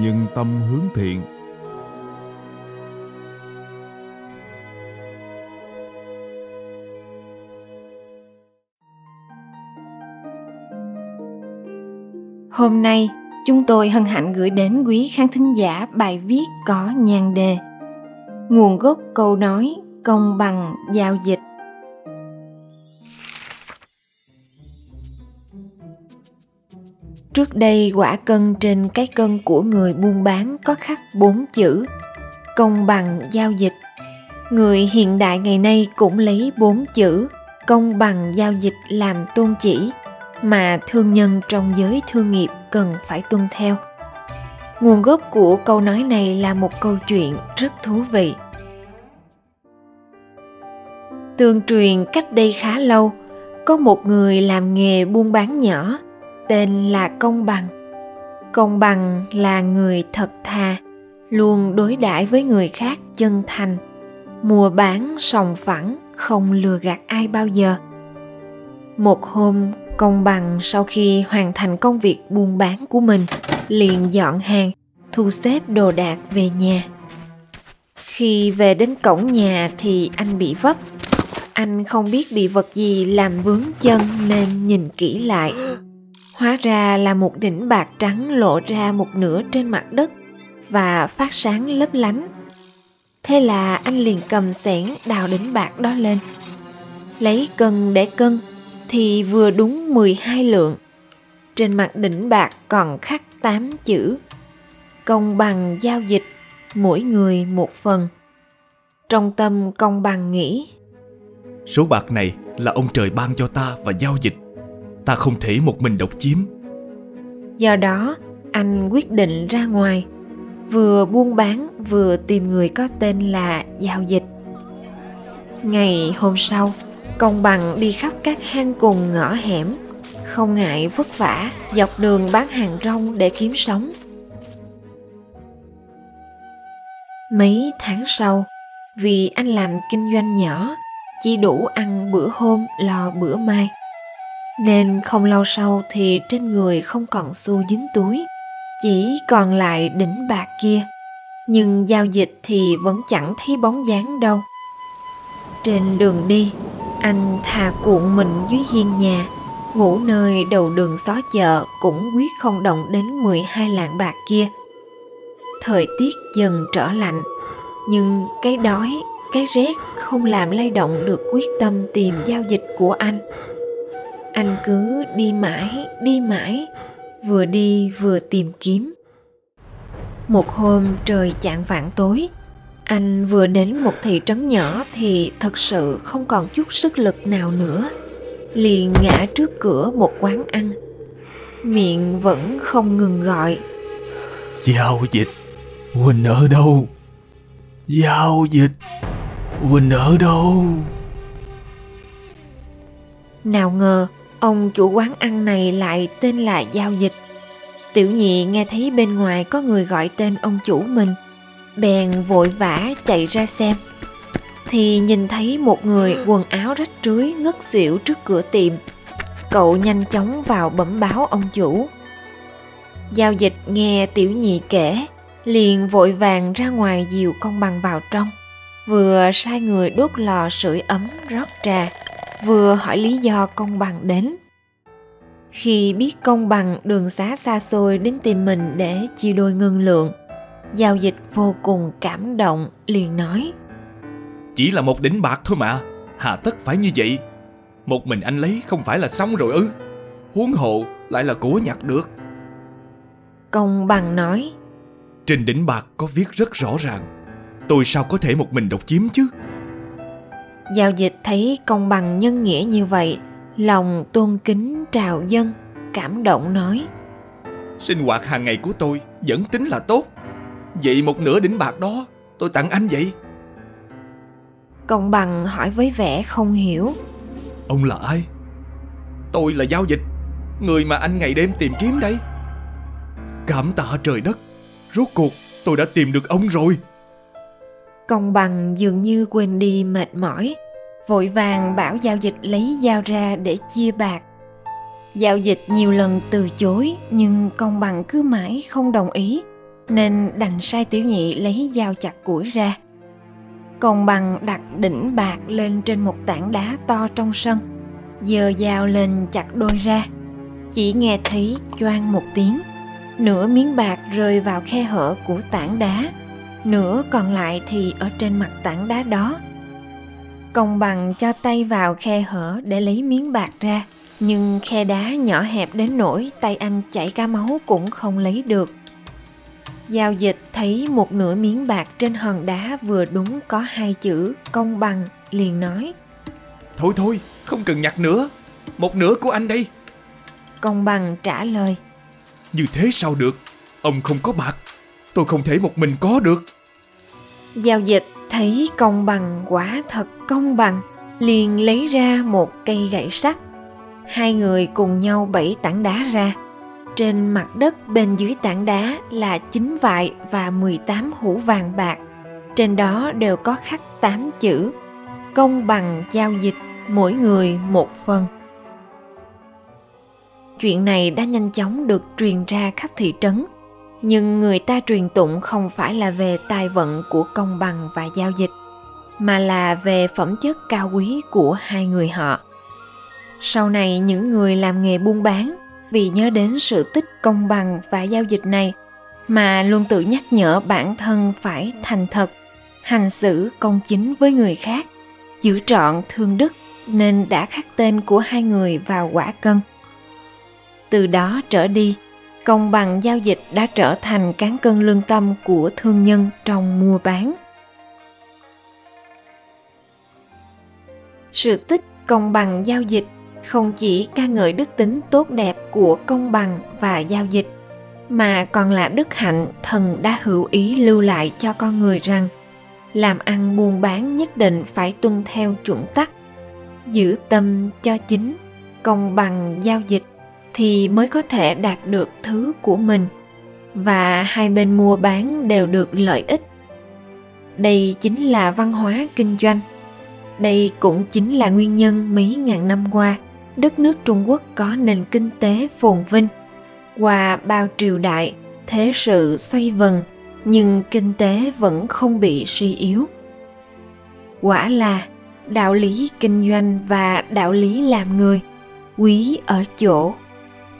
nhưng tâm hướng thiện – Hôm nay, chúng tôi hân hạnh gửi đến quý khán thính giả bài viết có nhan đề Nguồn gốc câu nói công bằng giao dịch. Trước đây, quả cân trên cái cân của người buôn bán có khắc bốn chữ, công bằng giao dịch. Người hiện đại ngày nay cũng lấy bốn chữ, công bằng giao dịch làm tôn chỉ, mà thương nhân trong giới thương nghiệp cần phải tuân theo. Nguồn gốc của câu nói này là một câu chuyện rất thú vị. Tương truyền cách đây khá lâu, có một người làm nghề buôn bán nhỏ tên là công bằng. Công bằng là người thật thà, luôn đối đãi với người khác chân thành, mua bán sòng phẳng, không lừa gạt ai bao giờ. Một hôm, công bằng sau khi hoàn thành công việc buôn bán của mình, liền dọn hàng, thu xếp đồ đạc về nhà. Khi về đến cổng nhà thì anh bị vấp. Anh không biết bị vật gì làm vướng chân nên nhìn kỹ lại hóa ra là một đỉnh bạc trắng lộ ra một nửa trên mặt đất và phát sáng lấp lánh thế là anh liền cầm xẻng đào đỉnh bạc đó lên lấy cân để cân thì vừa đúng 12 lượng. Trên mặt đỉnh bạc còn khắc 8 chữ. Công bằng giao dịch, mỗi người một phần. Trong tâm công bằng nghĩ. Số bạc này là ông trời ban cho ta và giao dịch. Ta không thể một mình độc chiếm. Do đó, anh quyết định ra ngoài, vừa buôn bán vừa tìm người có tên là giao dịch. Ngày hôm sau, công bằng đi khắp các hang cùng ngõ hẻm không ngại vất vả dọc đường bán hàng rong để kiếm sống mấy tháng sau vì anh làm kinh doanh nhỏ chỉ đủ ăn bữa hôm lo bữa mai nên không lâu sau thì trên người không còn xu dính túi chỉ còn lại đỉnh bạc kia nhưng giao dịch thì vẫn chẳng thấy bóng dáng đâu trên đường đi anh thà cuộn mình dưới hiên nhà ngủ nơi đầu đường xó chợ cũng quyết không động đến 12 lạng bạc kia. Thời tiết dần trở lạnh, nhưng cái đói, cái rét không làm lay động được quyết tâm tìm giao dịch của anh. Anh cứ đi mãi, đi mãi, vừa đi vừa tìm kiếm. Một hôm trời chạng vạn tối, anh vừa đến một thị trấn nhỏ thì thật sự không còn chút sức lực nào nữa. Liền ngã trước cửa một quán ăn. Miệng vẫn không ngừng gọi. Giao dịch huynh ở đâu? Giao dịch huynh ở đâu? Nào ngờ ông chủ quán ăn này lại tên là giao dịch. Tiểu nhị nghe thấy bên ngoài có người gọi tên ông chủ mình, bèn vội vã chạy ra xem. Thì nhìn thấy một người quần áo rách rưới ngất xỉu trước cửa tiệm. Cậu nhanh chóng vào bẩm báo ông chủ. Giao dịch nghe tiểu nhị kể, liền vội vàng ra ngoài dìu công bằng vào trong, vừa sai người đốt lò sưởi ấm rót trà vừa hỏi lý do công bằng đến. Khi biết công bằng đường xá xa xôi đến tìm mình để chia đôi ngân lượng. Giao dịch vô cùng cảm động liền nói. Chỉ là một đỉnh bạc thôi mà hà tất phải như vậy. Một mình anh lấy không phải là xong rồi ư? Huống hộ lại là của nhặt được. Công bằng nói. Trên đỉnh bạc có viết rất rõ ràng tôi sao có thể một mình độc chiếm chứ giao dịch thấy công bằng nhân nghĩa như vậy lòng tôn kính trào dân cảm động nói. Sinh hoạt hàng ngày của tôi vẫn tính là tốt. Vậy một nửa đỉnh bạc đó tôi tặng anh vậy? Công bằng hỏi với vẻ không hiểu. Ông là ai? Tôi là giao dịch Người mà anh ngày đêm tìm kiếm đây Cảm tạ trời đất Rốt cuộc tôi đã tìm được ông rồi Công bằng dường như quên đi mệt mỏi. Vội vàng bảo giao dịch lấy dao ra để chia bạc. Giao dịch nhiều lần từ chối, Nhưng công bằng cứ mãi không đồng ý, Nên đành sai tiểu nhị lấy dao chặt củi ra. Công bằng đặt đỉnh bạc lên trên một tảng đá to trong sân, Giơ dao lên chặt đôi ra. Chỉ nghe thấy choang một tiếng, Nửa miếng bạc rơi vào khe hở của tảng đá. Nửa còn lại thì ở trên mặt tảng đá đó. Công bằng cho tay vào khe hở để lấy miếng bạc ra. Nhưng khe đá nhỏ hẹp đến nỗi tay anh chảy cả máu cũng không lấy được. Giao dịch thấy một nửa miếng bạc trên hòn đá vừa đúng có hai chữ công bằng liền nói. Thôi thôi, không cần nhặt nữa. Một nửa của anh đây. Công bằng trả lời. Như thế sao được? Ông không có bạc. Tôi không thể một mình có được Giao dịch thấy công bằng quả thật công bằng liền lấy ra một cây gậy sắt hai người cùng nhau bẫy tảng đá ra trên mặt đất bên dưới tảng đá là chín vại và 18 hũ vàng bạc. Trên đó đều có khắc 8 chữ công bằng giao dịch mỗi người một phần. Chuyện này đã nhanh chóng được truyền ra khắp thị trấn, nhưng người ta truyền tụng không phải là về tài vận của công bằng và giao dịch, mà là về phẩm chất cao quý của hai người họ. Sau này những người làm nghề buôn bán vì nhớ đến sự tích công bằng và giao dịch này mà luôn tự nhắc nhở bản thân phải thành thật hành xử công chính với người khác giữ trọn thương đức nên đã khắc tên của hai người vào quả cân từ đó trở đi công bằng giao dịch đã trở thành cán cân lương tâm của thương nhân trong mua bán. Sự tích công bằng giao dịch không chỉ ca ngợi đức tính tốt đẹp của công bằng và giao dịch, mà còn là đức hạnh thần đã hữu ý lưu lại cho con người rằng, làm ăn buôn bán nhất định phải tuân theo chuẩn tắc, giữ tâm cho chính, công bằng giao dịch thì mới có thể đạt được thứ của mình và hai bên mua bán đều được lợi ích đây chính là văn hóa kinh doanh đây cũng chính là nguyên nhân mấy ngàn năm qua đất nước Trung Quốc có nền kinh tế phồn vinh. Qua bao triều đại, thế sự xoay vần, nhưng kinh tế vẫn không bị suy yếu. Quả là đạo lý kinh doanh và đạo lý làm người quý ở chỗ